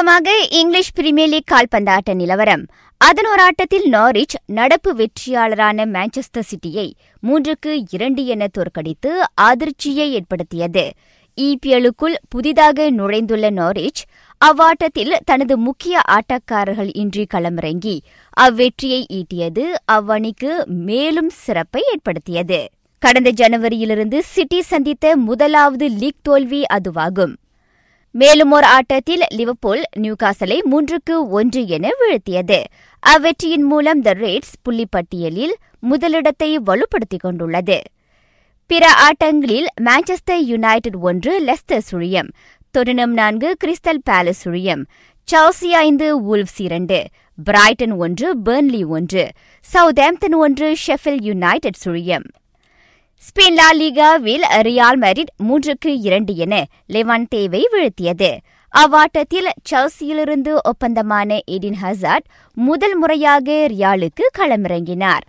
சுருக்கமாக English premier league கால்பந்தாட்ட நிலவரம். அதனோர் ஆட்டத்தில் நாரிச் நடப்பு வெற்றியாளரான மான்செஸ்டர் சிட்டியை மூன்றுக்கு இரண்டு என தோற்கடித்து அதிர்ச்சியை ஏற்படுத்தியது. இபிஎலுக்குள் புதிதாக நுழைந்துள்ள நாரிச் அவ்வாட்டத்தில் தனது முக்கிய ஆட்டக்காரர்கள் இன்றி களமிறங்கி அவ்வெற்றியை ஈட்டியது அவ்வணிக்கு மேலும் சிறப்பை ஏற்படுத்தியது. கடந்த ஜனவரியிலிருந்து சிட்டி சந்தித்த முதலாவது லீக் தோல்வி அதுவாகும். மேலும் ஒரு ஆட்டத்தில் லிவர்பூல் நியூகாசலை மூன்றுக்கு ஒன்று என வீழ்த்தியது. அவ்வெற்றியின் மூலம் த ரேட்ஸ் புள்ளிப்பட்டியலில் முதலிடத்தை வலுப்படுத்திக் கொண்டுள்ளது. பிற ஆட்டங்களில் மான்செஸ்டர் யுனைடெட் ஒன்று லெஸ்டர் சுழியம் தொட்டனம் நான்கு கிறிஸ்டல் பேலஸ் சுழியம் சவுசி ஐந்து வூல்வ்ஸ் இரண்டு பிரைட்டன் ஒன்று பெர்ன்லி ஒன்று சவுத்ஆம்ப்டன் ஒன்று ஷெஃபில் யுனைடெட் சுழியம். ஸ்பெயின் லா லீகாவில் ரியால் மெரிட் மூன்றுக்கு இரண்டு என லெவான்டேவை வீழ்த்தியது. அவ்வாட்டத்தில் சர்சியிலிருந்து ஒப்பந்தமான எடின் ஹசாட் முதல் முறையாக ரியாலுக்கு களமிறங்கினார்.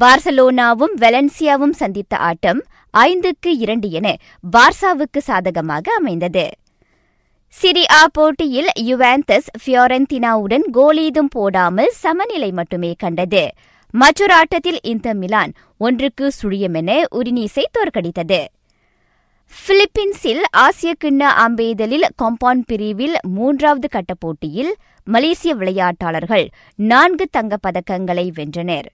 பார்சலோனாவும் வெலன்சியாவும் சந்தித்த ஆட்டம் ஐந்துக்கு இரண்டு என பார்சாவுக்கு சாதகமாக அமைந்தது. சிரி ஆ போட்டியில் யுவாந்தஸ் ஃபியோரந்தினாவுடன் கோலீதும் போடாமல் சமநிலை மட்டுமே கண்டது. மற்றொரு ஆட்டத்தில் இந்த மிலான் ஒன்றுக்கு சுழியமென உரினீஸை தோற்கடித்தது. பிலிப்பீன்ஸில் ஆசிய கிண்ண அம்பெய்தலில் கம்பவுண்ட் பிரிவில் மூன்றாவது கட்ட போட்டியில் மலேசிய விளையாட்டாளர்கள் நான்கு தங்கப் பதக்கங்களை வென்றனர்.